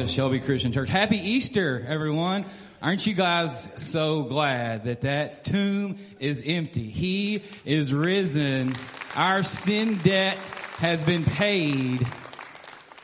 to Shelby Christian Church. Happy Easter, everyone. Aren't you guys so glad that that tomb is empty? He is risen. Our sin debt has been paid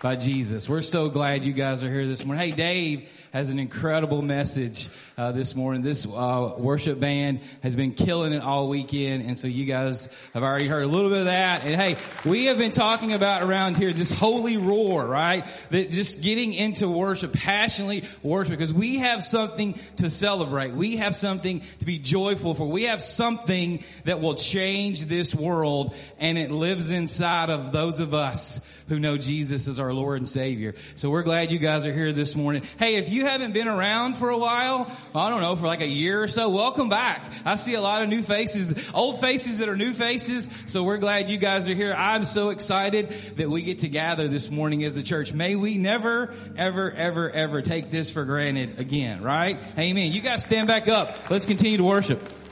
by Jesus. We're so glad you guys are here this morning. Hey, Dave has an incredible message uh, this morning. This uh, worship band has been killing it all weekend, and so you guys have already heard a little bit of that. And hey, we have been talking about around here this holy roar, right? That just getting into worship, passionately worship, because we have something to celebrate. We have something to be joyful for. We have something that will change this world, and it lives inside of those of us who know Jesus as our Lord and Savior. So we're glad you guys are here this morning. Hey, if you haven't been around for a while, I don't know, for like a year or so, welcome back. I see a lot of new faces, old faces that are new faces. So we're glad you guys are here. I'm so excited that we get to gather this morning as a church. May we never, ever, ever, ever take this for granted again, right? Amen. You guys stand back up. Let's continue to worship.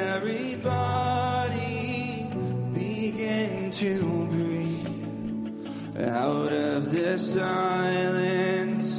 Very body began to breathe out of the silence.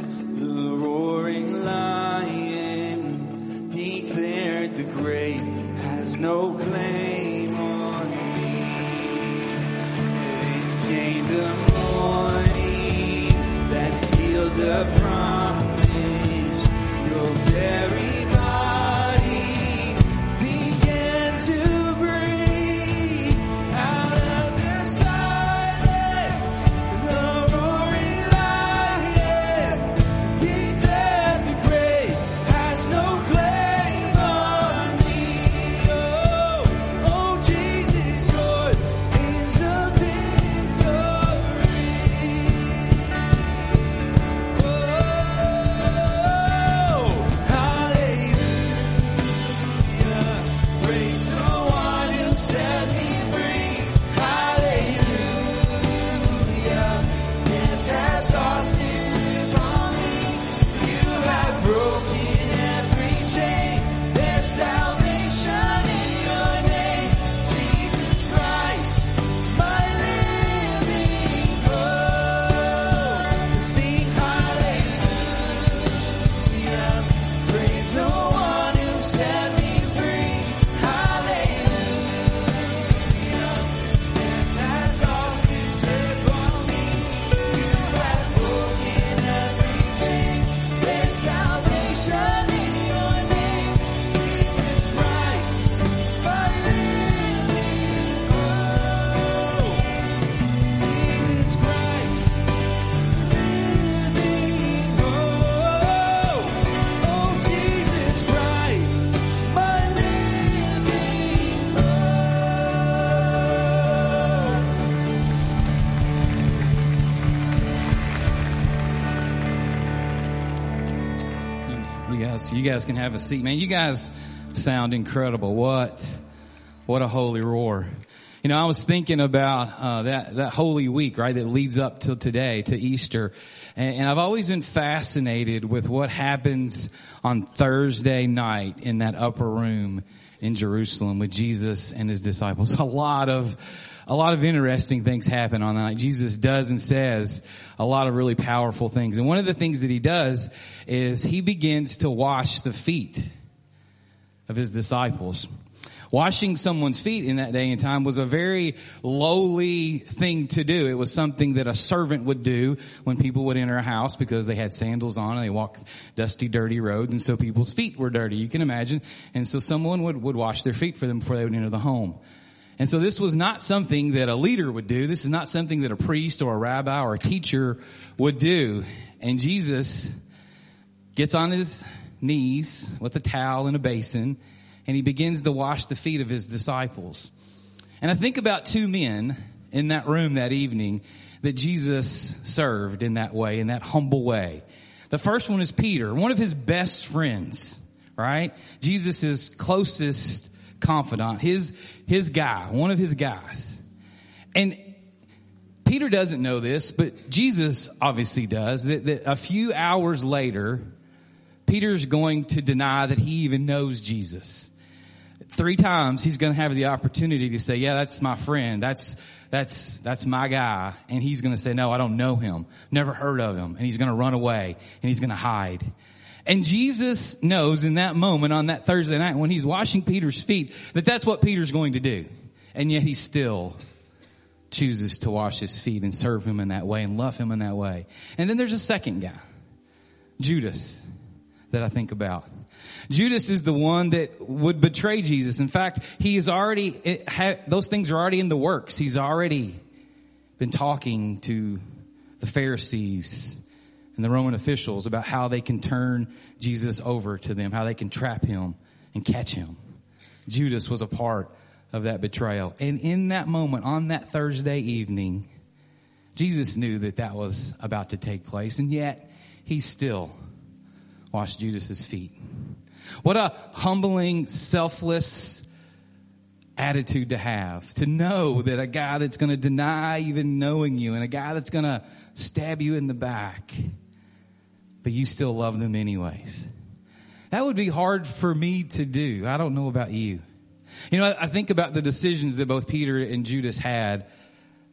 Guys, can have a seat, man. You guys sound incredible. What, what a holy roar. You know, I was thinking about uh, that that holy week, right, that leads up till today, to Easter, and, and I've always been fascinated with what happens on Thursday night in that upper room in Jerusalem with Jesus and his disciples. A lot of a lot of interesting things happen on that night. Jesus does and says a lot of really powerful things. And one of the things that he does is he begins to wash the feet of his disciples. Washing someone's feet in that day and time was a very lowly thing to do. It was something that a servant would do when people would enter a house because they had sandals on and they walked dusty, dirty roads and so people's feet were dirty. You can imagine. And so someone would, would wash their feet for them before they would enter the home. And so this was not something that a leader would do. This is not something that a priest or a rabbi or a teacher would do. And Jesus gets on his knees with a towel and a basin and he begins to wash the feet of his disciples. And I think about two men in that room that evening that Jesus served in that way, in that humble way. The first one is Peter, one of his best friends, right? Jesus' closest confidant, his, his guy, one of his guys. And Peter doesn't know this, but Jesus obviously does, that, that a few hours later, Peter's going to deny that he even knows Jesus. Three times he's going to have the opportunity to say, yeah, that's my friend. That's, that's, that's my guy. And he's going to say, no, I don't know him. Never heard of him. And he's going to run away and he's going to hide. And Jesus knows in that moment on that Thursday night when he's washing Peter's feet that that's what Peter's going to do. And yet he still chooses to wash his feet and serve him in that way and love him in that way. And then there's a second guy, Judas, that I think about. Judas is the one that would betray Jesus. In fact, he is already, ha, those things are already in the works. He's already been talking to the Pharisees and the Roman officials about how they can turn Jesus over to them, how they can trap him and catch him. Judas was a part of that betrayal. And in that moment, on that Thursday evening, Jesus knew that that was about to take place, and yet he still washed Judas's feet. What a humbling, selfless attitude to have. To know that a guy that's going to deny even knowing you and a guy that's going to stab you in the back, but you still love them anyways. That would be hard for me to do. I don't know about you. You know, I think about the decisions that both Peter and Judas had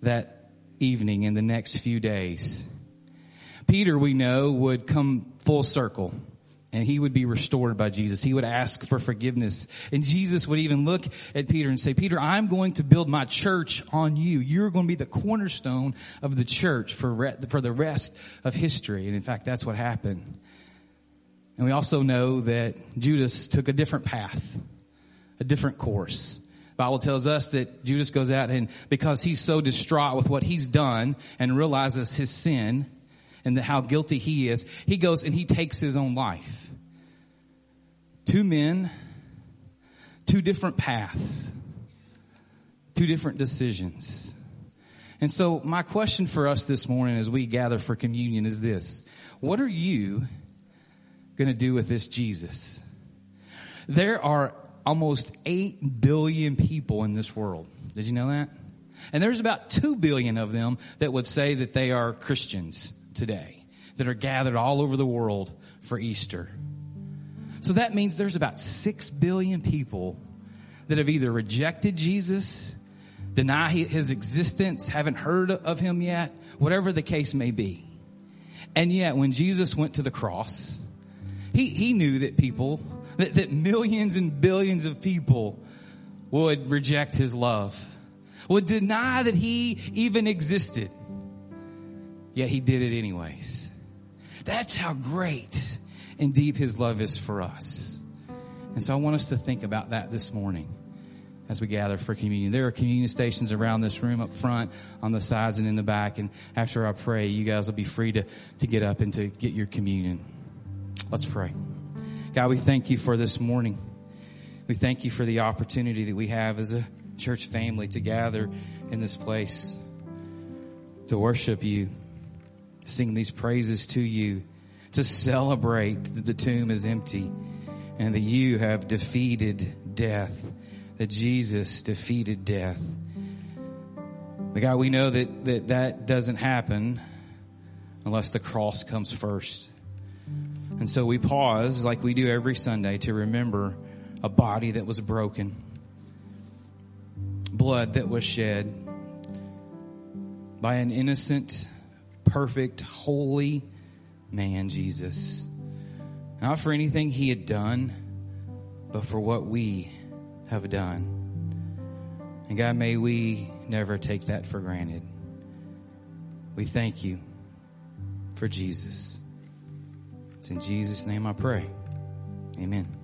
that evening in the next few days. Peter, we know, would come full circle and he would be restored by Jesus. He would ask for forgiveness. And Jesus would even look at Peter and say, Peter, I'm going to build my church on you. You're going to be the cornerstone of the church for, re- for the rest of history. And in fact, that's what happened. And we also know that Judas took a different path, a different course. Bible tells us that Judas goes out and because he's so distraught with what he's done and realizes his sin, and the, how guilty he is, he goes and he takes his own life. Two men, two different paths, two different decisions. And so my question for us this morning as we gather for communion is this. What are you going to do with this Jesus? There are almost 8 billion people in this world. Did you know that? And there's about 2 billion of them that would say that they are Christians today that are gathered all over the world for Easter. So that means there's about 6 billion people that have either rejected Jesus, deny his existence, haven't heard of him yet, whatever the case may be. And yet when Jesus went to the cross, he, he knew that people, that, that millions and billions of people would reject his love, would deny that he even existed. Yet he did it anyways. That's how great and deep his love is for us. And so I want us to think about that this morning as we gather for communion. There are communion stations around this room up front, on the sides and in the back. And after I pray, you guys will be free to, to get up and to get your communion. Let's pray. God, we thank you for this morning. We thank you for the opportunity that we have as a church family to gather in this place to worship you sing these praises to you, to celebrate that the tomb is empty and that you have defeated death, that Jesus defeated death. But God, we know that, that that doesn't happen unless the cross comes first. And so we pause like we do every Sunday to remember a body that was broken, blood that was shed by an innocent perfect, holy man, Jesus. Not for anything he had done, but for what we have done. And God, may we never take that for granted. We thank you for Jesus. It's in Jesus' name I pray. Amen.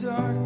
dark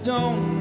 don't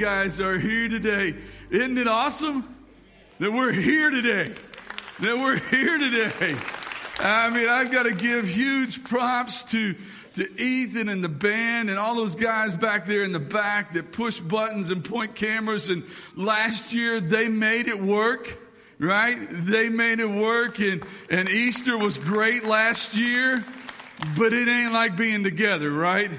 guys are here today. Isn't it awesome that we're here today? That we're here today. I mean, I've got to give huge props to to Ethan and the band and all those guys back there in the back that push buttons and point cameras. And last year they made it work, right? They made it work and, and Easter was great last year, but it ain't like being together, right?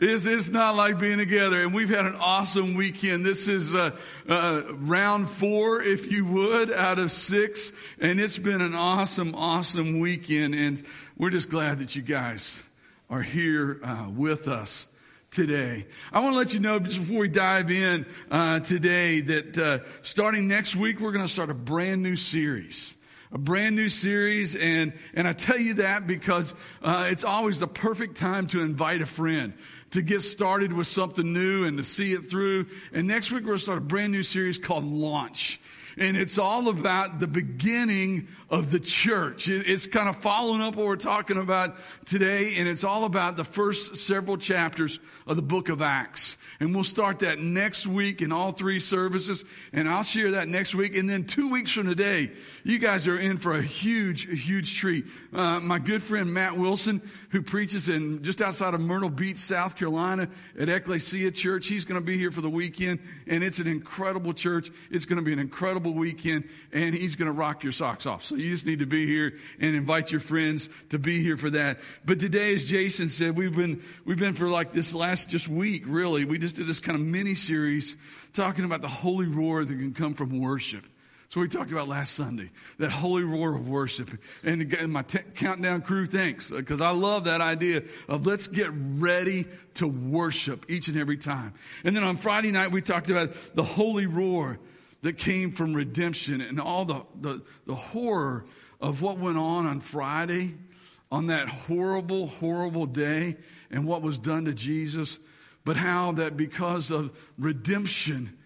It's, it's not like being together. And we've had an awesome weekend. This is uh, uh, round four, if you would, out of six. And it's been an awesome, awesome weekend. And we're just glad that you guys are here uh, with us today. I want to let you know just before we dive in uh, today that uh, starting next week, we're going to start a brand new series a brand new series, and and I tell you that because uh, it's always the perfect time to invite a friend to get started with something new and to see it through. And next week we're going to start a brand new series called Launch. And it's all about the beginning of the church. It's kind of following up what we're talking about today, and it's all about the first several chapters of the book of Acts. And we'll start that next week in all three services, and I'll share that next week. And then two weeks from today, you guys are in for a huge, huge treat. Uh, my good friend Matt Wilson, who preaches in just outside of Myrtle Beach, South Carolina at Ecclesia Church, he's going to be here for the weekend, and it's an incredible church. It's going to be an incredible weekend, and he's going to rock your socks off. So you just need to be here and invite your friends to be here for that. But today, as Jason said, we've been we've been for like this last just week, really. We just did this kind of mini series talking about the holy roar that can come from worship. So we talked about last Sunday, that holy roar of worship. And again, my t- countdown crew thanks, because I love that idea of let's get ready to worship each and every time. And then on Friday night, we talked about the holy roar that came from redemption and all the, the, the horror of what went on on Friday, on that horrible, horrible day, and what was done to Jesus, but how that because of redemption,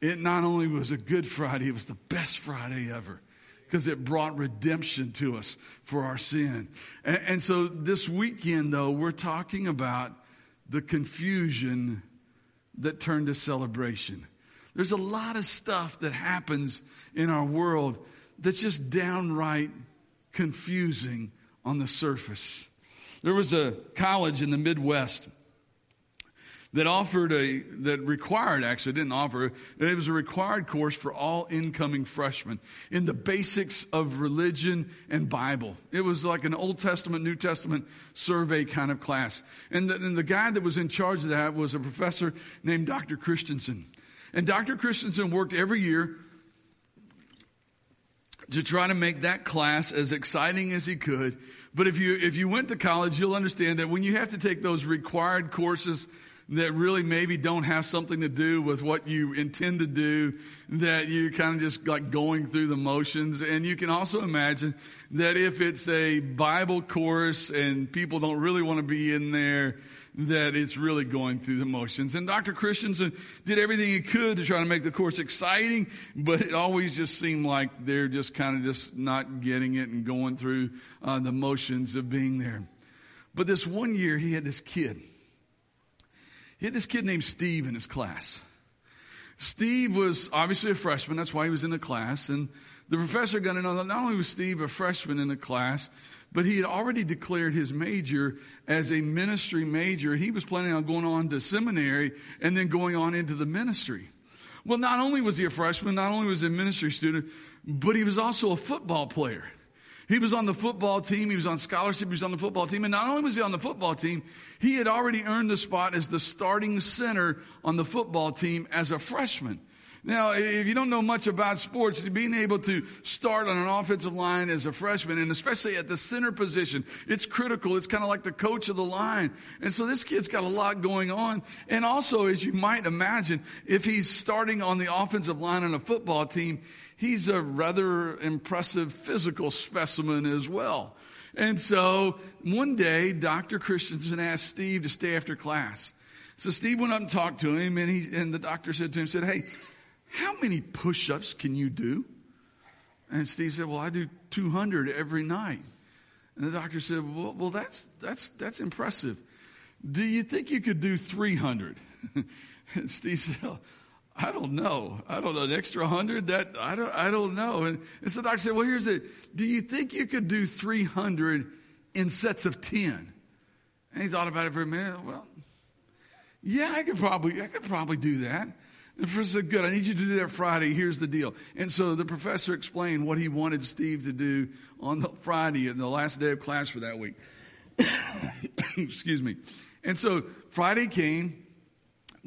it not only was a good Friday, it was the best Friday ever because it brought redemption to us for our sin. And, and, so this weekend, though, we're talking about the confusion that turned to celebration. There's a lot of stuff that happens in our world that's just downright confusing on the surface. There was a college in the Midwest that offered a, that required, actually didn't offer, it was a required course for all incoming freshmen in the basics of religion and Bible. It was like an Old Testament, New Testament survey kind of class. And the, and the guy that was in charge of that was a professor named Dr. Christensen. And Dr. Christensen worked every year to try to make that class as exciting as he could. But if you, if you went to college, you'll understand that when you have to take those required courses that really maybe don't have something to do with what you intend to do, that you're kind of just like going through the motions. And you can also imagine that if it's a Bible course and people don't really want to be in there, that it's really going through the motions. And Dr. Christensen did everything he could to try to make the course exciting, but it always just seemed like they're just kind of just not getting it and going through uh, the motions of being there. But this one year, he had this kid. He had this kid named Steve in his class. Steve was obviously a freshman. That's why he was in the class. And the professor got to know that not only was Steve a freshman in the class, but he had already declared his major as a ministry major. He was planning on going on to seminary and then going on into the ministry. Well, not only was he a freshman, not only was he a ministry student, but he was also a football player. He was on the football team. He was on scholarship. He was on the football team. And not only was he on the football team, he had already earned the spot as the starting center on the football team as a freshman. Now, if you don't know much about sports, being able to start on an offensive line as a freshman, and especially at the center position, it's critical. It's kind of like the coach of the line. And so this kid's got a lot going on. And also, as you might imagine, if he's starting on the offensive line on a football team, he's a rather impressive physical specimen as well. And so one day, Dr. Christensen asked Steve to stay after class. So Steve went up and talked to him, and he and the doctor said to him, said, "Hey, how many push ups can you do? And Steve said, Well, I do 200 every night. And the doctor said, Well, well that's, that's, that's impressive. Do you think you could do 300? and Steve said, I don't know. I don't know. An extra hundred? That I don't. I don't know. And, and so the doctor said, "Well, here's it. Do you think you could do 300 in sets of 10?" And he thought about it for a minute. Well, yeah, I could probably. I could probably do that. The professor said, Good, I need you to do that Friday. Here's the deal. And so the professor explained what he wanted Steve to do on the Friday and the last day of class for that week. Excuse me. And so Friday came,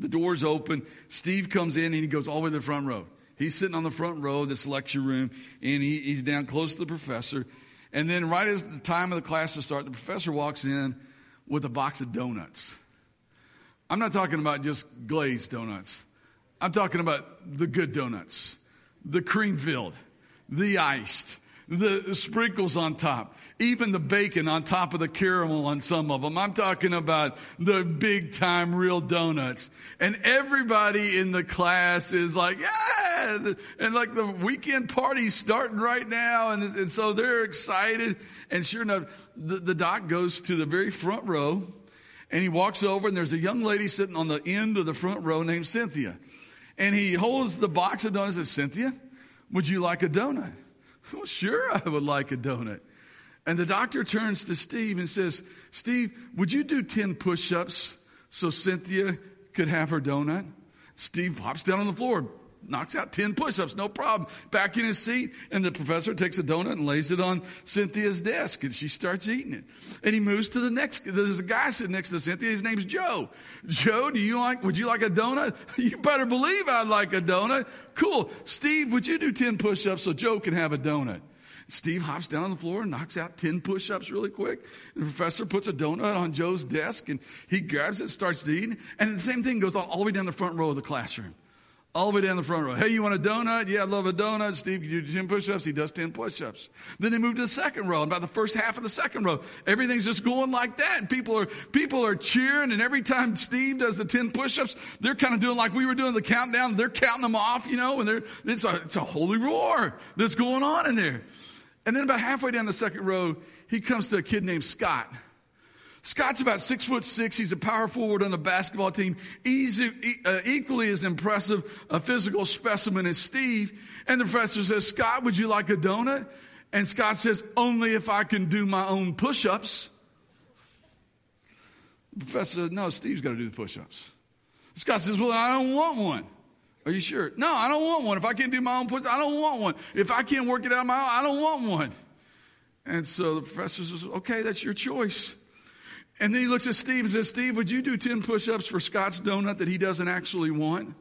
the doors open, Steve comes in and he goes all the way to the front row. He's sitting on the front row of this lecture room and he, he's down close to the professor. And then right as the time of the class to start, the professor walks in with a box of donuts. I'm not talking about just glazed donuts. I'm talking about the good donuts, the cream filled, the iced, the sprinkles on top, even the bacon on top of the caramel on some of them. I'm talking about the big time real donuts. And everybody in the class is like, yeah! And like the weekend party's starting right now. And, and so they're excited. And sure enough, the, the doc goes to the very front row and he walks over and there's a young lady sitting on the end of the front row named Cynthia. And he holds the box of donuts and says, Cynthia, would you like a donut? Well, sure, I would like a donut. And the doctor turns to Steve and says, Steve, would you do 10 push ups so Cynthia could have her donut? Steve hops down on the floor, knocks out 10 push ups, no problem. Back in his seat, and the professor takes a donut and lays it on Cynthia's desk, and she starts eating it. And he moves to the next, there's a guy sitting next to Cynthia, his name's Joe. Joe, do you like, would you like a donut? You better believe I'd like a donut. Cool. Steve, would you do 10 push ups so Joe can have a donut? Steve hops down on the floor and knocks out 10 push ups really quick. The professor puts a donut on Joe's desk and he grabs it, starts to eat. And the same thing goes all, all the way down the front row of the classroom. All the way down the front row. Hey, you want a donut? Yeah, I love a donut. Steve, you do 10 push ups? He does 10 push ups. Then they move to the second row. About the first half of the second row, everything's just going like that. And people are, people are cheering. And every time Steve does the 10 push ups, they're kind of doing like we were doing the countdown. They're counting them off, you know, and they're, it's a, it's a holy roar that's going on in there. And then about halfway down the second row, he comes to a kid named Scott. Scott's about six foot six. He's a power forward on the basketball team. Easy, uh, equally as impressive a physical specimen as Steve. And the professor says, Scott, would you like a donut? And Scott says, only if I can do my own push-ups. The professor says, no, Steve's got to do the push-ups. Scott says, well, I don't want one. Are you sure? No, I don't want one. If I can't do my own push, I don't want one. If I can't work it out my own, I don't want one. And so the professor says, okay, that's your choice. And then he looks at Steve and says, Steve, would you do 10 push ups for Scott's donut that he doesn't actually want?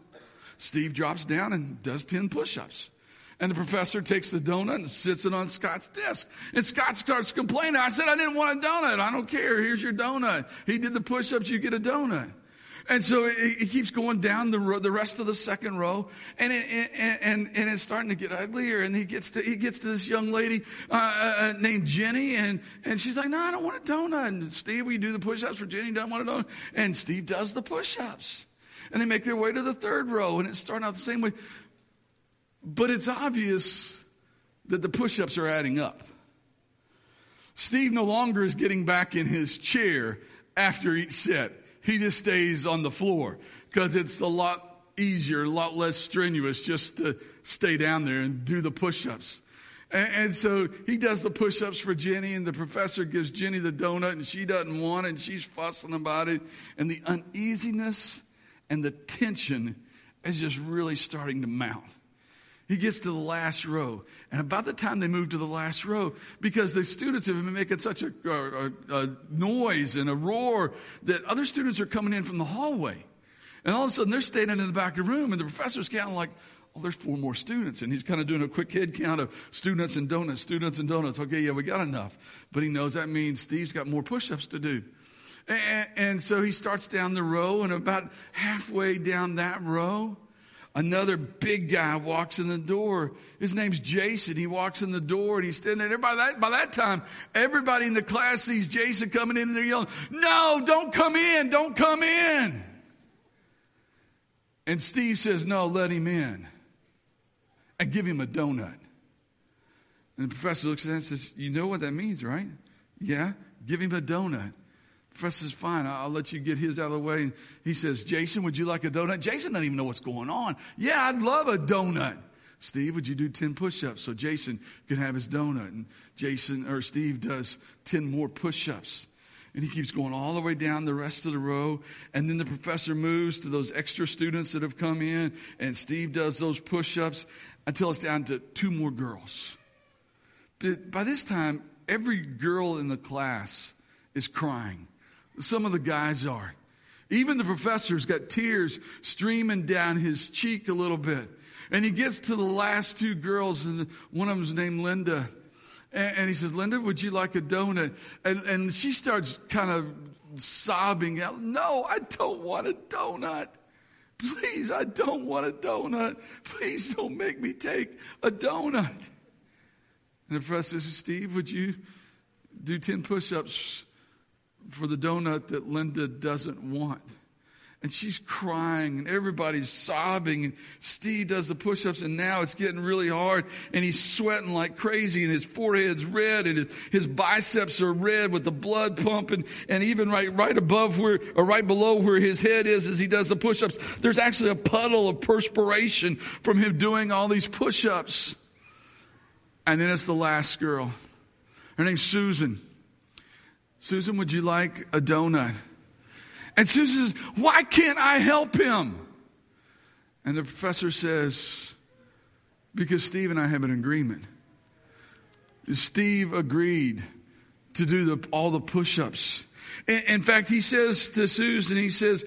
Steve drops down and does 10 push ups. And the professor takes the donut and sits it on Scott's desk. And Scott starts complaining. I said, I didn't want a donut. I don't care. Here's your donut. He did the push ups. You get a donut. And so it, it, keeps going down the the rest of the second row, and it, and and it's starting to get uglier. And he gets to he gets to this young lady uh, uh, uh, named Jenny, and and she's like, "No, I don't want a donut." And Steve, will you do the push-ups for Jenny? Don't want a donut. And Steve does the push-ups, and they make their way to the third row, and it's starting out the same way. But it's obvious that the push-ups are adding up. Steve no longer is getting back in his chair after each set he just stays on the floor because it's a lot easier, a lot less strenuous just to stay down there and do the push-ups. And, and, so he does the push-ups for Jenny and the professor gives Jenny the donut and she doesn't want it and she's fussing about it. And the uneasiness and the tension is just really starting to mount. He gets to the last row. And about the time they move to the last row, because the students have been making such a, a, a, noise and a roar that other students are coming in from the hallway. And all of a sudden they're standing in the back of the room and the professor's counting like, oh, there's four more students. And he's kind of doing a quick head count of students and donuts, students and donuts. Okay, yeah, we got enough. But he knows that means Steve's got more push-ups to do. And, and so he starts down the row and about halfway down that row, Another big guy walks in the door. His name's Jason. He walks in the door and he's standing there. By that, by that time, everybody in the class sees Jason coming in and they're yelling, No, don't come in. Don't come in. And Steve says, No, let him in. And give him a donut. And the professor looks at him and says, You know what that means, right? Yeah, give him a donut. Professor says, fine, I'll let you get his out of the way. And he says, Jason, would you like a donut? Jason doesn't even know what's going on. Yeah, I'd love a donut. Steve, would you do 10 push-ups so Jason can have his donut? And Jason, or Steve does 10 more push-ups. And he keeps going all the way down the rest of the row. And then the professor moves to those extra students that have come in. And Steve does those push-ups until it's down to two more girls. But by this time, every girl in the class is crying some of the guys are. Even the professor's got tears streaming down his cheek a little bit. And he gets to the last two girls, and one of them's named Linda. And, and he says, Linda, would you like a donut? And, and she starts kind of sobbing out, No, I don't want a donut. Please, I don't want a donut. Please don't make me take a donut. And the professor says, Steve, would you do 10 push ups for the donut that Linda doesn't want? and she's crying and everybody's sobbing and Steve does the push-ups and now it's getting really hard and he's sweating like crazy and his forehead's red and his, his biceps are red with the blood pumping and even right, right above where, or right below where his head is as he does the push-ups, there's actually a puddle of perspiration from him doing all these push-ups. And then it's the last girl. Her name's Susan. Susan, would you like a donut? And Susan says, Why can't I help him? And the professor says, Because Steve and I have an agreement. Steve agreed to do the, all the push ups. In fact, he says to Susan, he says,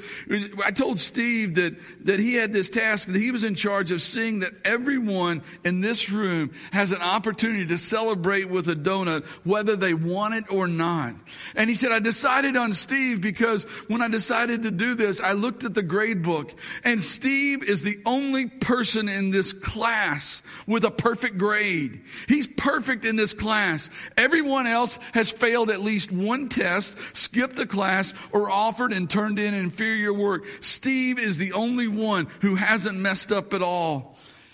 I told Steve that, that he had this task, that he was in charge of seeing that everyone in this room has an opportunity to celebrate with a donut, whether they want it or not. And he said, I decided on Steve because when I decided to do this, I looked at the grade book and Steve is the only person in this class with a perfect grade. He's perfect in this class. Everyone else has failed at least one test, skipped a class, or offered and turned in inferior work. Steve is the only one who hasn't messed up at all.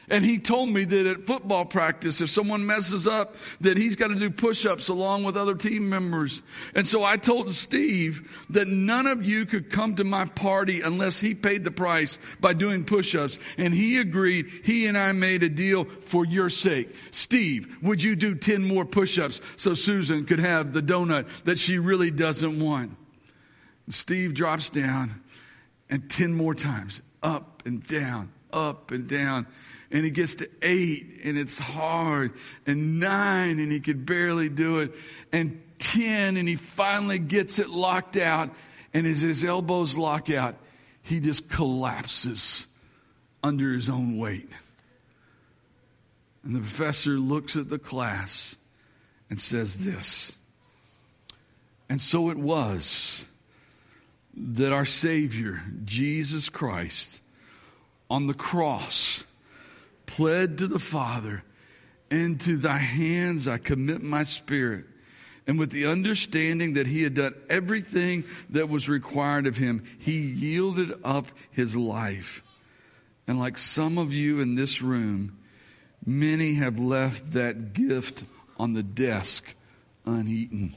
And he told me that at football practice, if someone messes up, that he's got to do push-ups along with other team members. And so I told Steve that none of you could come to my party unless he paid the price by doing push-ups. And he agreed. He and I made a deal for your sake. Steve, would you do 10 more push-ups so Susan could have the donut that she really doesn't want? Steve drops down and 10 more times, up and down, up and down and he gets to eight and it's hard and nine and he could barely do it and 10 and he finally gets it locked out and as his elbows lock out, he just collapses under his own weight. And the professor looks at the class and says this. And so it was that our Savior, Jesus Christ, on the cross, pled to the Father, Into thy hands I commit my spirit. And with the understanding that he had done everything that was required of him, he yielded up his life. And like some of you in this room, many have left that gift on the desk uneaten.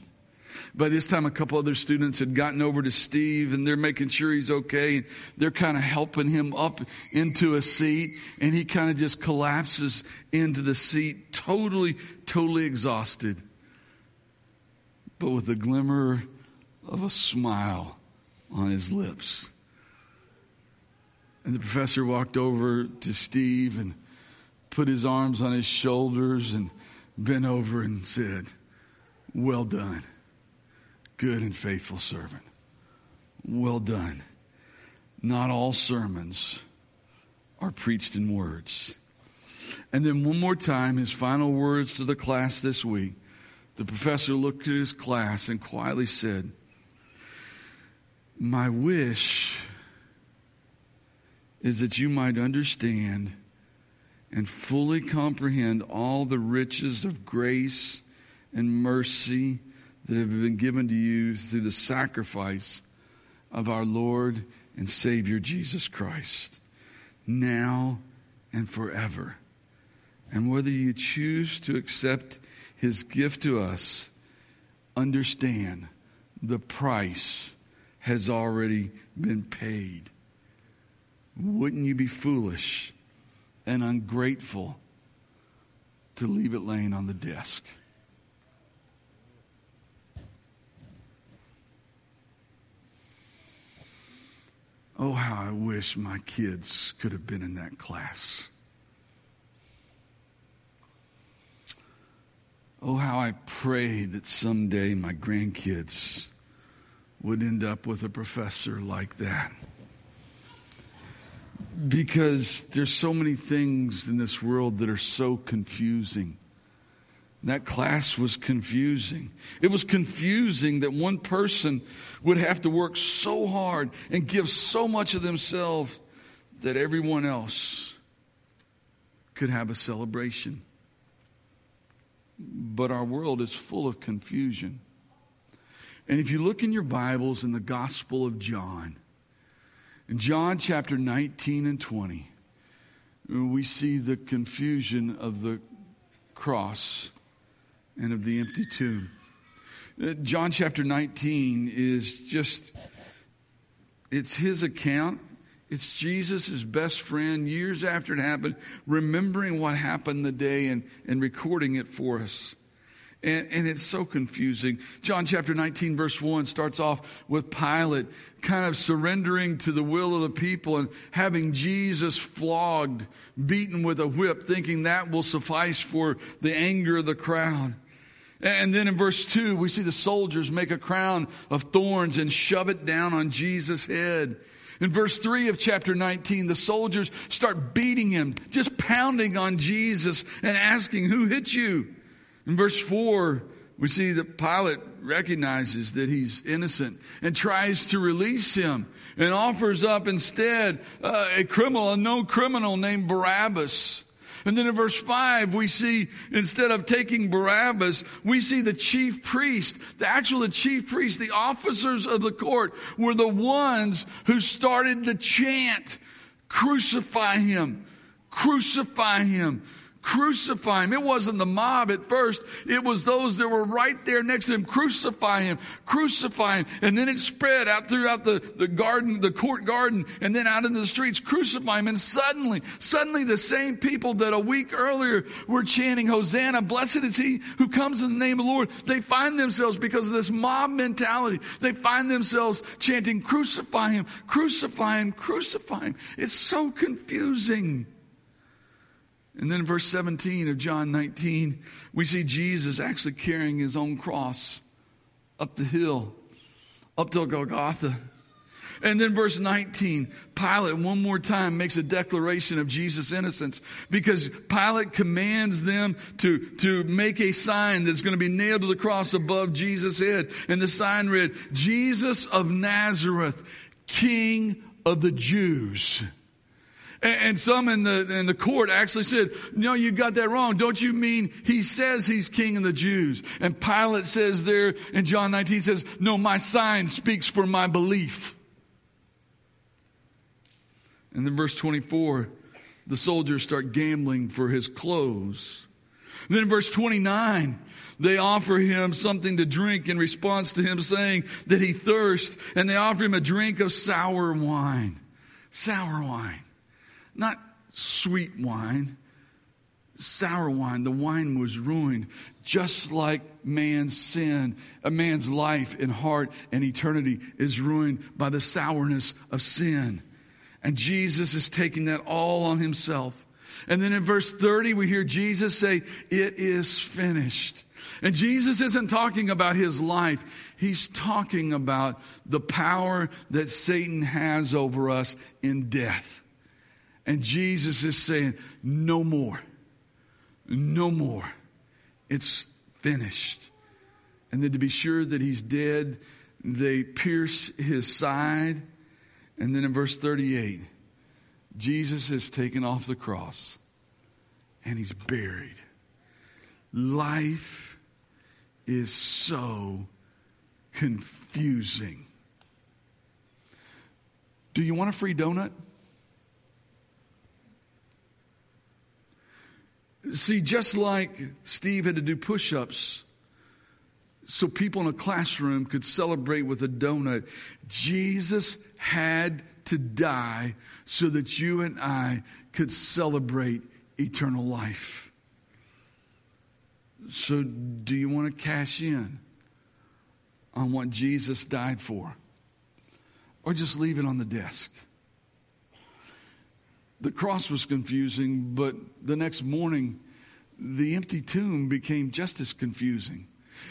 By this time, a couple other students had gotten over to Steve and they're making sure he's okay. They're kind of helping him up into a seat and he kind of just collapses into the seat, totally, totally exhausted, but with a glimmer of a smile on his lips. And the professor walked over to Steve and put his arms on his shoulders and bent over and said, Well done good and faithful servant. Well done. Not all sermons are preached in words. And then one more time, his final words to the class this week. The professor looked at his class and quietly said, My wish is that you might understand and fully comprehend all the riches of grace and mercy that have been given to you through the sacrifice of our Lord and Savior Jesus Christ, now and forever. And whether you choose to accept his gift to us, understand the price has already been paid. Wouldn't you be foolish and ungrateful to leave it laying on the desk? Oh, how I wish my kids could have been in that class. Oh, how I pray that someday my grandkids would end up with a professor like that. Because there's so many things in this world that are so confusing. That class was confusing. It was confusing that one person would have to work so hard and give so much of themselves that everyone else could have a celebration. But our world is full of confusion. And if you look in your Bibles in the Gospel of John, in John chapter 19 and 20, we see the confusion of the cross and of the empty tomb. Uh, John chapter 19 is just, it's his account. It's Jesus, best friend, years after it happened, remembering what happened the day and, and recording it for us. And, and, it's so confusing. John chapter 19, verse 1 starts off with Pilate kind of surrendering to the will of the people and having Jesus flogged, beaten with a whip, thinking that will suffice for the anger of the crowd. And then in verse 2, we see the soldiers make a crown of thorns and shove it down on Jesus' head. In verse 3 of chapter 19, the soldiers start beating him, just pounding on Jesus and asking, Who hit you? In verse 4, we see that Pilate recognizes that he's innocent and tries to release him and offers up instead uh, a criminal, a known criminal named Barabbas. And then in verse 5, we see, instead of taking Barabbas, we see the chief priest, the actual the chief priest, the officers of the court were the ones who started the chant, crucify him, crucify him, crucify him. It wasn't the mob at first. It was those that were right there next to him. Crucify him, crucify him. And then it spread out throughout the, the garden, the court garden, and then out into the streets, crucify him. And suddenly, suddenly the same people that a week earlier were chanting, Hosanna, blessed is he who comes in the name of the Lord. They find themselves because of this mob mentality. They find themselves chanting, crucify him, crucify him, crucify him. It's so confusing. And then verse 17 of John 19, we see Jesus actually carrying his own cross up the hill, up to Golgotha. And then verse 19, Pilate one more time makes a declaration of Jesus' innocence because Pilate commands them to, to make a sign that's going to be nailed to the cross above Jesus' head. And the sign read, Jesus of Nazareth, King of the Jews. And some in the, in the court actually said, no, you got that wrong. Don't you mean he says he's king of the Jews? And Pilate says there in John 19 says, no, my sign speaks for my belief. And then verse 24, the soldiers start gambling for his clothes. then in verse 29, they offer him something to drink in response to him saying that he thirsts, and they offer him a drink of sour wine. Sour wine. Not sweet wine, sour wine. The wine was ruined, just like man's sin, a man's life and heart and eternity is ruined by the sourness of sin. And Jesus is taking that all on himself. And then in verse 30, we hear Jesus say, It is finished. And Jesus isn't talking about his life. He's talking about the power that Satan has over us in death. And Jesus is saying, no more. No more. It's finished. And then to be sure that he's dead, they pierce his side. And then in verse 38, Jesus is taken off the cross and he's buried. Life is so confusing. Do you want a free donut? See, just like Steve had to do push ups so people in a classroom could celebrate with a donut, Jesus had to die so that you and I could celebrate eternal life. So, do you want to cash in on what Jesus died for? Or just leave it on the desk? The cross was confusing, but the next morning, the empty tomb became just as confusing.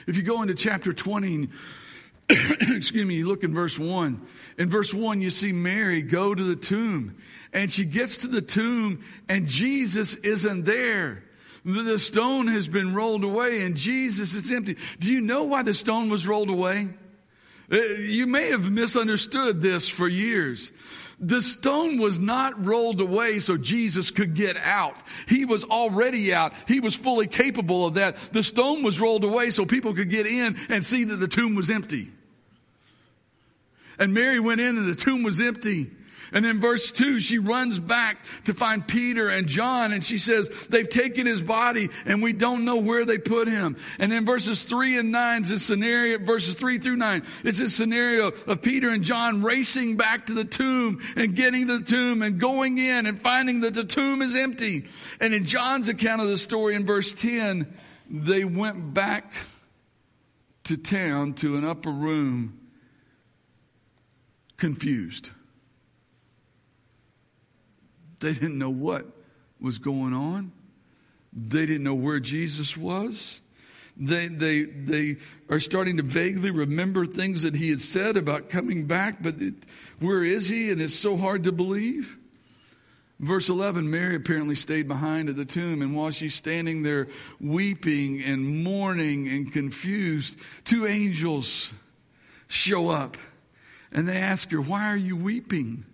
If you go into chapter 20, excuse me, you look in verse 1. In verse 1, you see Mary go to the tomb. And she gets to the tomb, and Jesus isn't there. The stone has been rolled away, and Jesus is empty. Do you know why the stone was rolled away? Uh, you may have misunderstood this for years. The stone was not rolled away so Jesus could get out. He was already out. He was fully capable of that. The stone was rolled away so people could get in and see that the tomb was empty. And Mary went in and the tomb was empty. And then verse two, she runs back to find Peter and John and she says, they've taken his body and we don't know where they put him. And then verses three and nine is a scenario, verses three through nine, it's a scenario of Peter and John racing back to the tomb and getting to the tomb and going in and finding that the tomb is empty. And in John's account of the story in verse 10, they went back to town to an upper room confused. They didn't know what was going on. They didn't know where Jesus was. They, they, they are starting to vaguely remember things that he had said about coming back, but it, where is he? And it's so hard to believe. Verse 11 Mary apparently stayed behind at the tomb, and while she's standing there weeping and mourning and confused, two angels show up and they ask her, Why are you weeping?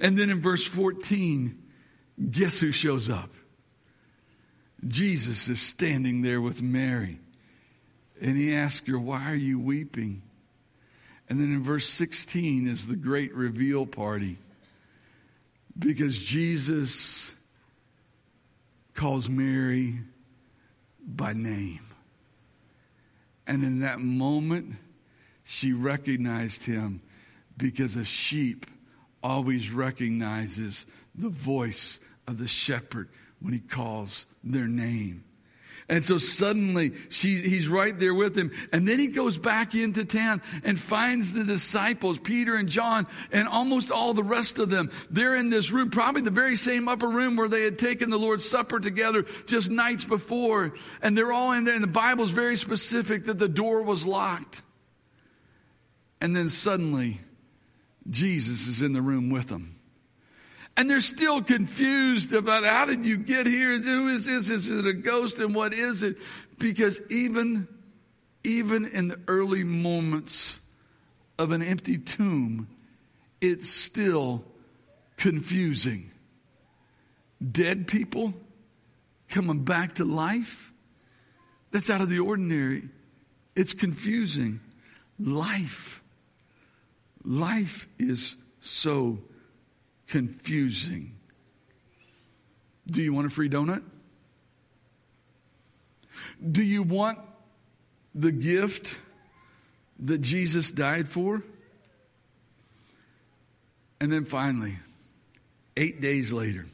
And then in verse 14, guess who shows up? Jesus is standing there with Mary. And he asks her, Why are you weeping? And then in verse 16 is the great reveal party. Because Jesus calls Mary by name. And in that moment, she recognized him because a sheep always recognizes the voice of the shepherd when he calls their name. And so suddenly she, he's right there with him. And then he goes back into town and finds the disciples, Peter and John, and almost all the rest of them. They're in this room, probably the very same upper room where they had taken the Lord's Supper together just nights before. And they're all in there. And the Bible is very specific that the door was locked. And then suddenly Jesus is in the room with them. And they're still confused about how did you get here? Who is this? Is it a ghost? And what is it? Because even, even in the early moments of an empty tomb, it's still confusing. Dead people coming back to life? That's out of the ordinary. It's confusing. Life Life is so confusing. Do you want a free donut? Do you want the gift that Jesus died for? And then finally, eight days later,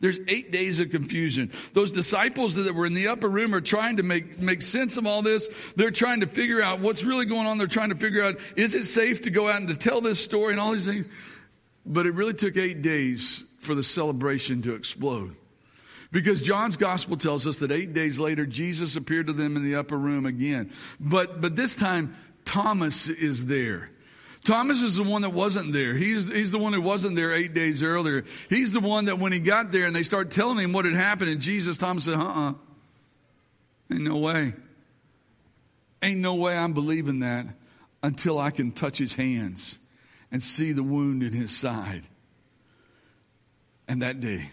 there's eight days of confusion. Those disciples that were in the upper room are trying to make, make sense of all this. They're trying to figure out what's really going on. They're trying to figure out, is it safe to go out and to tell this story and all these things? But it really took eight days for the celebration to explode. Because John's gospel tells us that eight days later, Jesus appeared to them in the upper room again. But, but this time, Thomas is there. Thomas is the one that wasn't there. He's, he's the one who wasn't there eight days earlier. He's the one that when he got there and they start telling him what had happened and Jesus, Thomas said, uh-uh. Ain't no way. Ain't no way I'm believing that until I can touch his hands and see the wound in his side. And that day,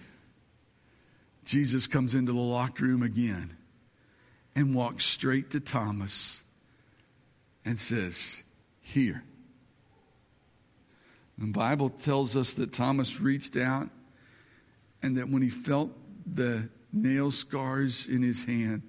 Jesus comes into the locked room again and walks straight to Thomas and says, Here the Bible tells us that Thomas reached out and that when he felt the nail scars in his hand,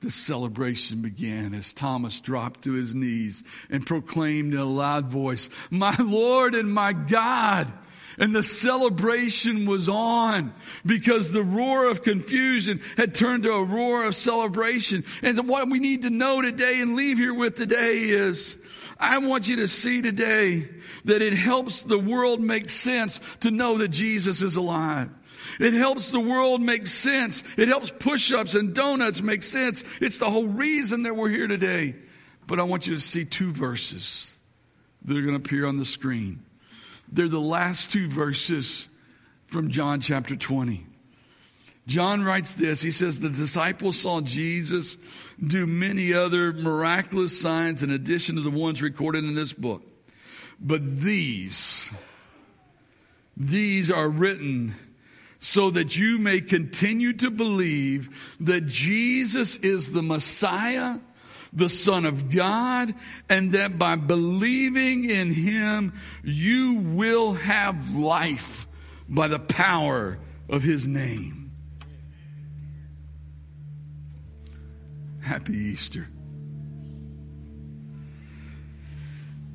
the celebration began as Thomas dropped to his knees and proclaimed in a loud voice, My Lord and my God. And the celebration was on because the roar of confusion had turned to a roar of celebration. And what we need to know today and leave here with today is I want you to see today that it helps the world make sense to know that Jesus is alive. It helps the world make sense. It helps push-ups and donuts make sense. It's the whole reason that we're here today. but I want you to see two verses that are going to appear on the screen. They're the last two verses from John chapter 20. John writes this. He says, the disciples saw Jesus do many other miraculous signs in addition to the ones recorded in this book. But these, these are written so that you may continue to believe that Jesus is the Messiah, the Son of God, and that by believing in Him, you will have life by the power of His name. Happy Easter.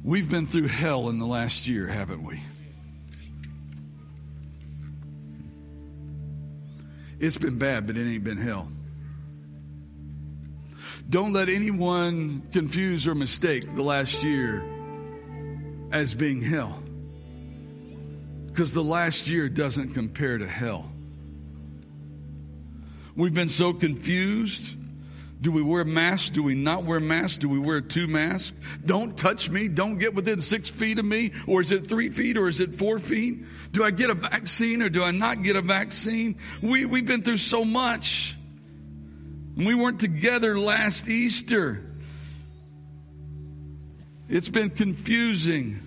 We've been through hell in the last year, haven't we? It's been bad, but it ain't been hell. Don't let anyone confuse or mistake the last year as being hell. Because the last year doesn't compare to hell. We've been so confused. Do we wear masks? Do we not wear masks? Do we wear two masks? Don't touch me. Don't get within six feet of me. Or is it three feet or is it four feet? Do I get a vaccine or do I not get a vaccine? We, we've been through so much. We weren't together last Easter. It's been confusing.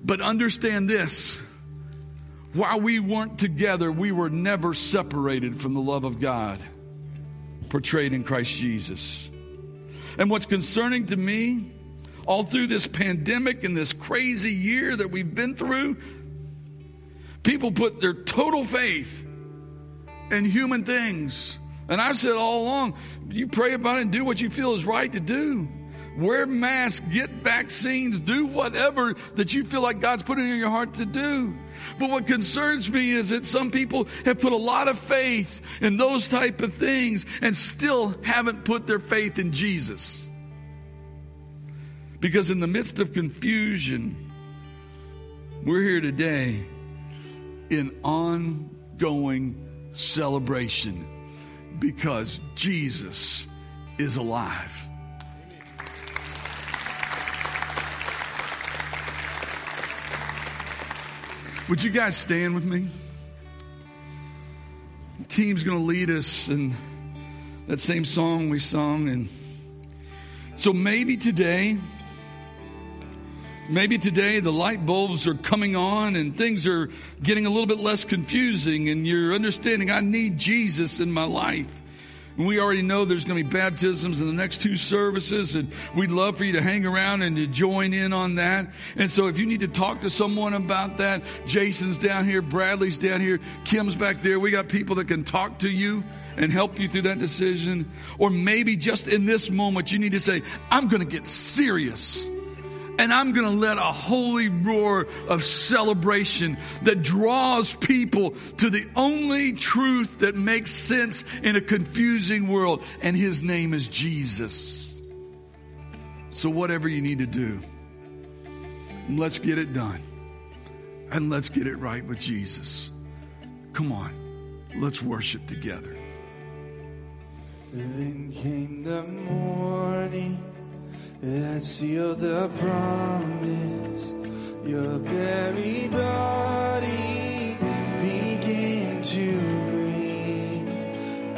But understand this. While we weren't together, we were never separated from the love of God portrayed in Christ Jesus. And what's concerning to me, all through this pandemic and this crazy year that we've been through, people put their total faith in human things. And I've said all along, you pray about it and do what you feel is right to do. Wear masks, get vaccines, do whatever that you feel like God's putting in your heart to do. But what concerns me is that some people have put a lot of faith in those type of things and still haven't put their faith in Jesus. Because in the midst of confusion, we're here today in ongoing celebration because Jesus is alive. Would you guys stand with me? The team's going to lead us in that same song we sung. And so maybe today, maybe today the light bulbs are coming on and things are getting a little bit less confusing and you're understanding I need Jesus in my life. And we already know there's going to be baptisms in the next two services, and we'd love for you to hang around and to join in on that. And so if you need to talk to someone about that, Jason's down here, Bradley's down here, Kim's back there. We got people that can talk to you and help you through that decision. Or maybe just in this moment, you need to say, I'm going to get serious and I'm going to let a holy roar of celebration that draws people to the only truth that makes sense in a confusing world. And his name is Jesus. So whatever you need to do, let's get it done. And let's get it right with Jesus. Come on. Let's worship together. Then came the morning that sealed the promise. Your very body began to breathe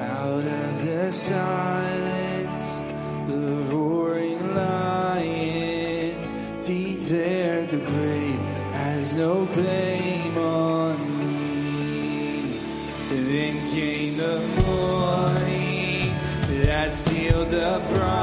out of the silence. The roaring lion declared the grave has no claim on me. Then came the morning that sealed the promise.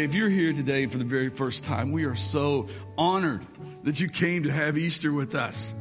Hey, if you're here today for the very first time, we are so honored that you came to have Easter with us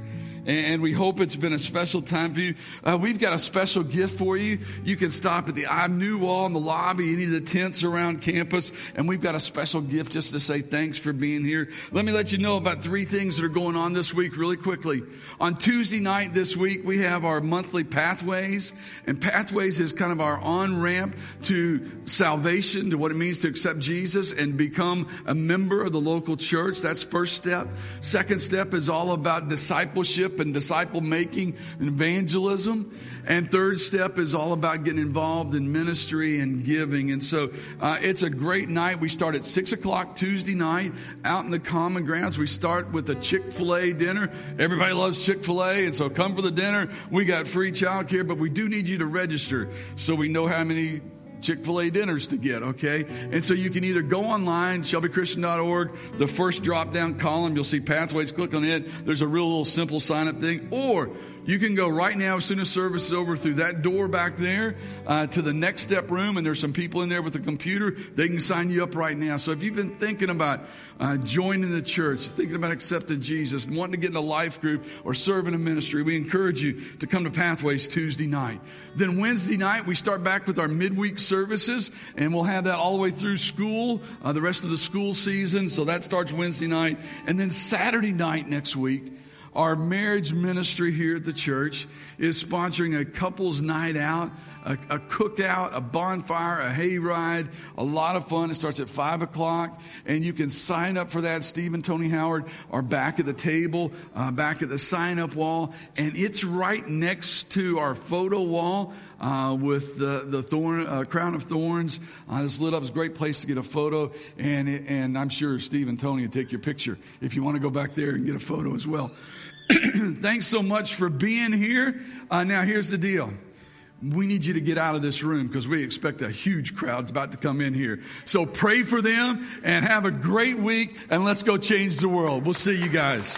and we hope it's been a special time for you. Uh, we've got a special gift for you. You can stop at the I'm New Wall in the lobby, any of the tents around campus, and we've got a special gift just to say thanks for being here. Let me let you know about three things that are going on this week really quickly. On Tuesday night this week, we have our monthly Pathways, and Pathways is kind of our on ramp to salvation, to what it means to accept Jesus and become a member of the local church. That's first step. Second step is all about discipleship and disciple making and evangelism. And third step is all about getting involved in ministry and giving. And so uh, it's a great night. We start at six o'clock Tuesday night out in the common grounds. We start with a Chick fil A dinner. Everybody loves Chick fil A. And so come for the dinner. We got free childcare, but we do need you to register so we know how many Chick fil A dinners to get, okay? And so you can either go online, shelbychristian.org, the first drop down column, you'll see pathways, click on it. There's a real little simple sign up thing. Or you can go right now as soon as service is over through that door back there uh, to the next step room, and there's some people in there with a computer. They can sign you up right now. So if you've been thinking about uh, joining the church, thinking about accepting Jesus, wanting to get in a life group or serve in a ministry, we encourage you to come to Pathways Tuesday night. Then Wednesday night, we start back with our midweek services, and we'll have that all the way through school, uh, the rest of the school season. So that starts Wednesday night. And then Saturday night next week, our marriage ministry here at the church is sponsoring a couples night out, a, a cookout, a bonfire, a hayride, a lot of fun. It starts at five o'clock and you can sign up for that. Steve and Tony Howard are back at the table, uh, back at the sign up wall and it's right next to our photo wall. Uh, with the the thorn uh, crown of thorns. Uh, it's lit up. It's a great place to get a photo, and and I'm sure Steve and Tony will take your picture if you want to go back there and get a photo as well. Thanks so much for being here. Uh, now, here's the deal. We need you to get out of this room because we expect a huge crowd's about to come in here. So pray for them and have a great week and let's go change the world. We'll see you guys.